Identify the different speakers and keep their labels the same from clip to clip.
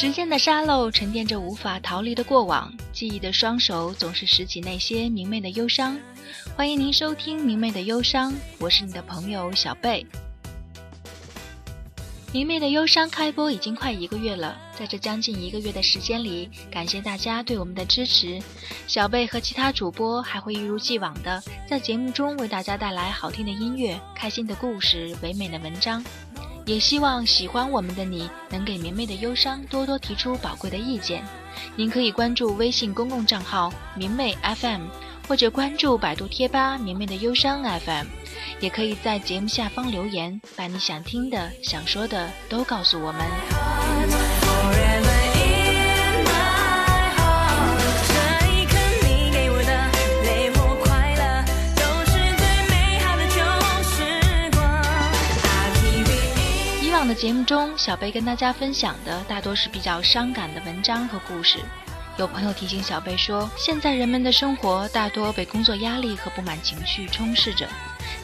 Speaker 1: 时间的沙漏沉淀着无法逃离的过往，记忆的双手总是拾起那些明媚的忧伤。欢迎您收听《明媚的忧伤》，我是你的朋友小贝。明媚的忧伤开播已经快一个月了，在这将近一个月的时间里，感谢大家对我们的支持。小贝和其他主播还会一如既往的在节目中为大家带来好听的音乐、开心的故事、唯美的文章。也希望喜欢我们的你能给明媚的忧伤多多提出宝贵的意见。您可以关注微信公共账号“明媚 FM”，或者关注百度贴吧“明媚的忧伤 FM”。也可以在节目下方留言，把你想听的、想说的都告诉我们。节目中，小贝跟大家分享的大多是比较伤感的文章和故事。有朋友提醒小贝说，现在人们的生活大多被工作压力和不满情绪充斥着，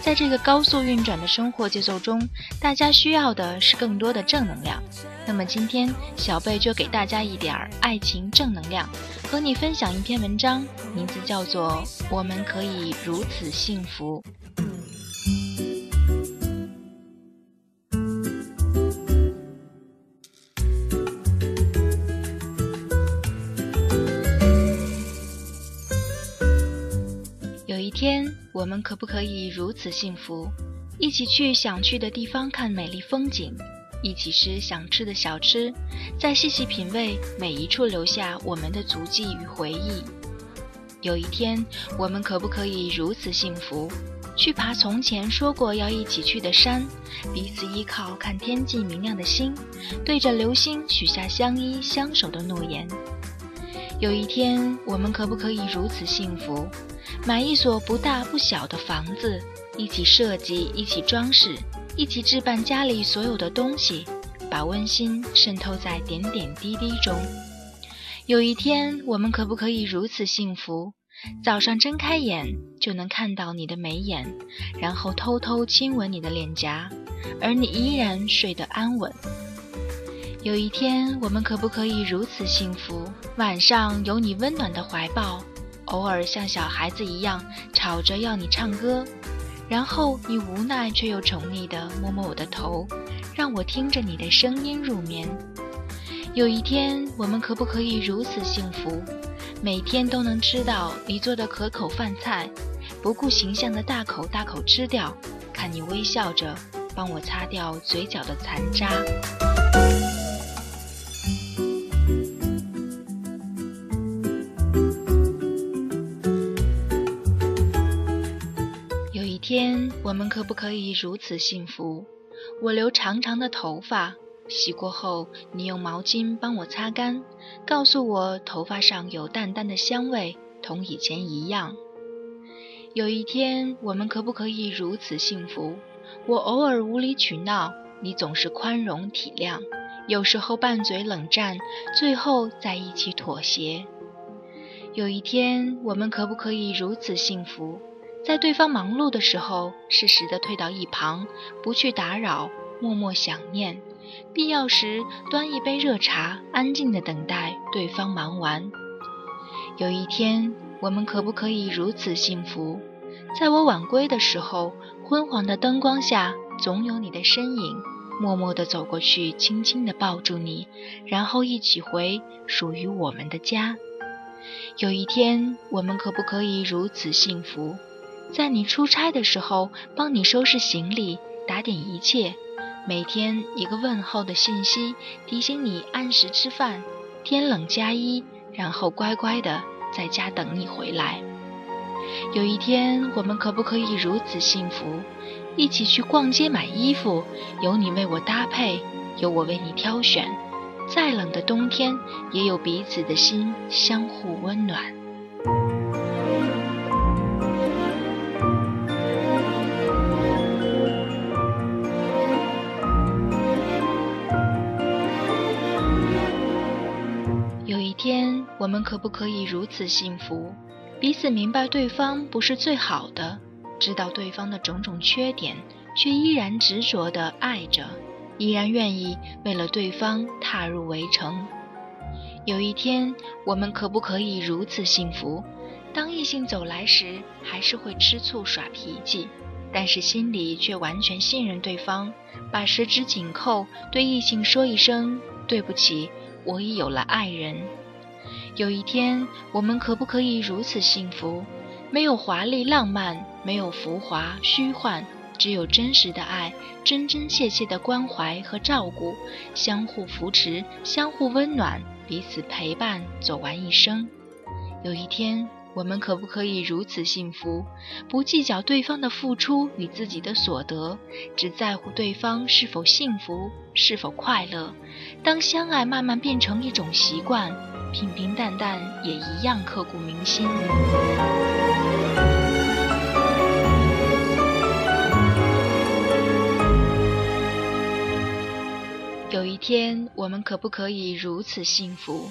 Speaker 1: 在这个高速运转的生活节奏中，大家需要的是更多的正能量。那么今天，小贝就给大家一点儿爱情正能量，和你分享一篇文章，名字叫做《我们可以如此幸福》。我们可不可以如此幸福？一起去想去的地方看美丽风景，一起吃想吃的小吃，再细细品味每一处，留下我们的足迹与回忆。有一天，我们可不可以如此幸福？去爬从前说过要一起去的山，彼此依靠看天际明亮的星，对着流星许下相依相守的诺言。有一天，我们可不可以如此幸福？买一所不大不小的房子，一起设计，一起装饰，一起置办家里所有的东西，把温馨渗透在点点滴滴中。有一天，我们可不可以如此幸福？早上睁开眼就能看到你的眉眼，然后偷偷亲吻你的脸颊，而你依然睡得安稳。有一天，我们可不可以如此幸福？晚上有你温暖的怀抱。偶尔像小孩子一样吵着要你唱歌，然后你无奈却又宠溺地摸摸我的头，让我听着你的声音入眠。有一天，我们可不可以如此幸福？每天都能吃到你做的可口饭菜，不顾形象的大口大口吃掉，看你微笑着帮我擦掉嘴角的残渣。们可不可以如此幸福？我留长长的头发，洗过后，你用毛巾帮我擦干，告诉我头发上有淡淡的香味，同以前一样。有一天，我们可不可以如此幸福？我偶尔无理取闹，你总是宽容体谅，有时候拌嘴冷战，最后在一起妥协。有一天，我们可不可以如此幸福？在对方忙碌的时候，适时的退到一旁，不去打扰，默默想念；必要时端一杯热茶，安静的等待对方忙完。有一天，我们可不可以如此幸福？在我晚归的时候，昏黄的灯光下，总有你的身影，默默地走过去，轻轻地抱住你，然后一起回属于我们的家。有一天，我们可不可以如此幸福？在你出差的时候，帮你收拾行李，打点一切。每天一个问候的信息，提醒你按时吃饭，天冷加衣，然后乖乖的在家等你回来。有一天，我们可不可以如此幸福？一起去逛街买衣服，有你为我搭配，有我为你挑选。再冷的冬天，也有彼此的心相互温暖。我们可不可以如此幸福？彼此明白对方不是最好的，知道对方的种种缺点，却依然执着地爱着，依然愿意为了对方踏入围城，有一天，我们可不可以如此幸福？当异性走来时，还是会吃醋耍脾气，但是心里却完全信任对方，把十指紧扣，对异性说一声对不起，我已有了爱人。有一天，我们可不可以如此幸福？没有华丽浪漫，没有浮华虚幻，只有真实的爱，真真切切的关怀和照顾，相互扶持，相互温暖。彼此陪伴，走完一生。有一天，我们可不可以如此幸福？不计较对方的付出与自己的所得，只在乎对方是否幸福，是否快乐。当相爱慢慢变成一种习惯，平平淡淡也一样刻骨铭心。有一天，我们可不可以如此幸福？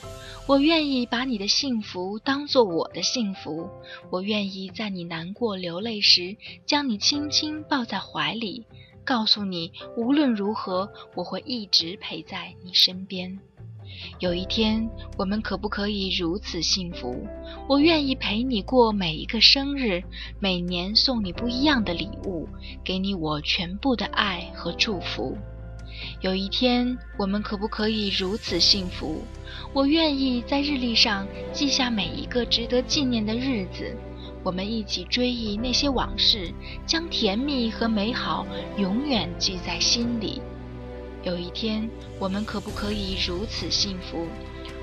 Speaker 1: 我愿意把你的幸福当做我的幸福，我愿意在你难过流泪时，将你轻轻抱在怀里，告诉你无论如何，我会一直陪在你身边。有一天，我们可不可以如此幸福？我愿意陪你过每一个生日，每年送你不一样的礼物，给你我全部的爱和祝福。有一天，我们可不可以如此幸福？我愿意在日历上记下每一个值得纪念的日子，我们一起追忆那些往事，将甜蜜和美好永远记在心里。有一天，我们可不可以如此幸福？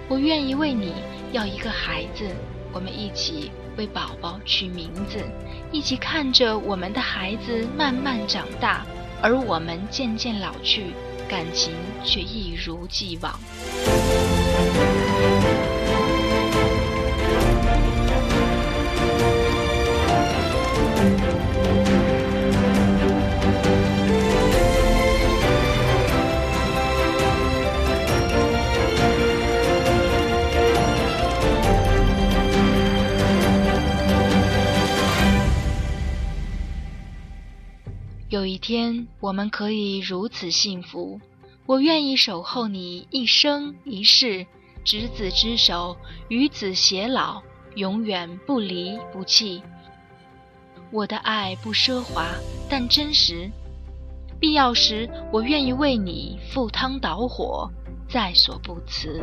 Speaker 1: 我愿意为你要一个孩子，我们一起为宝宝取名字，一起看着我们的孩子慢慢长大。而我们渐渐老去，感情却一如既往。有一天，我们可以如此幸福。我愿意守候你一生一世，执子之手，与子偕老，永远不离不弃。我的爱不奢华，但真实。必要时，我愿意为你赴汤蹈火，在所不辞。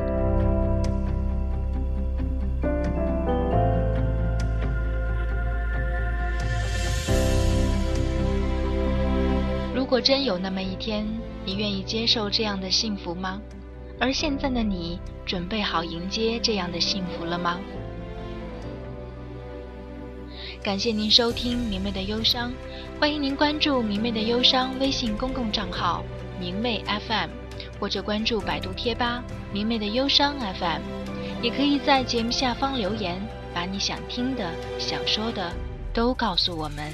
Speaker 1: 果真有那么一天，你愿意接受这样的幸福吗？而现在的你，准备好迎接这样的幸福了吗？感谢您收听明媚的忧伤，欢迎您关注明媚的忧伤微信公共账号明媚 FM，或者关注百度贴吧明媚的忧伤 FM，也可以在节目下方留言，把你想听的、想说的都告诉我们。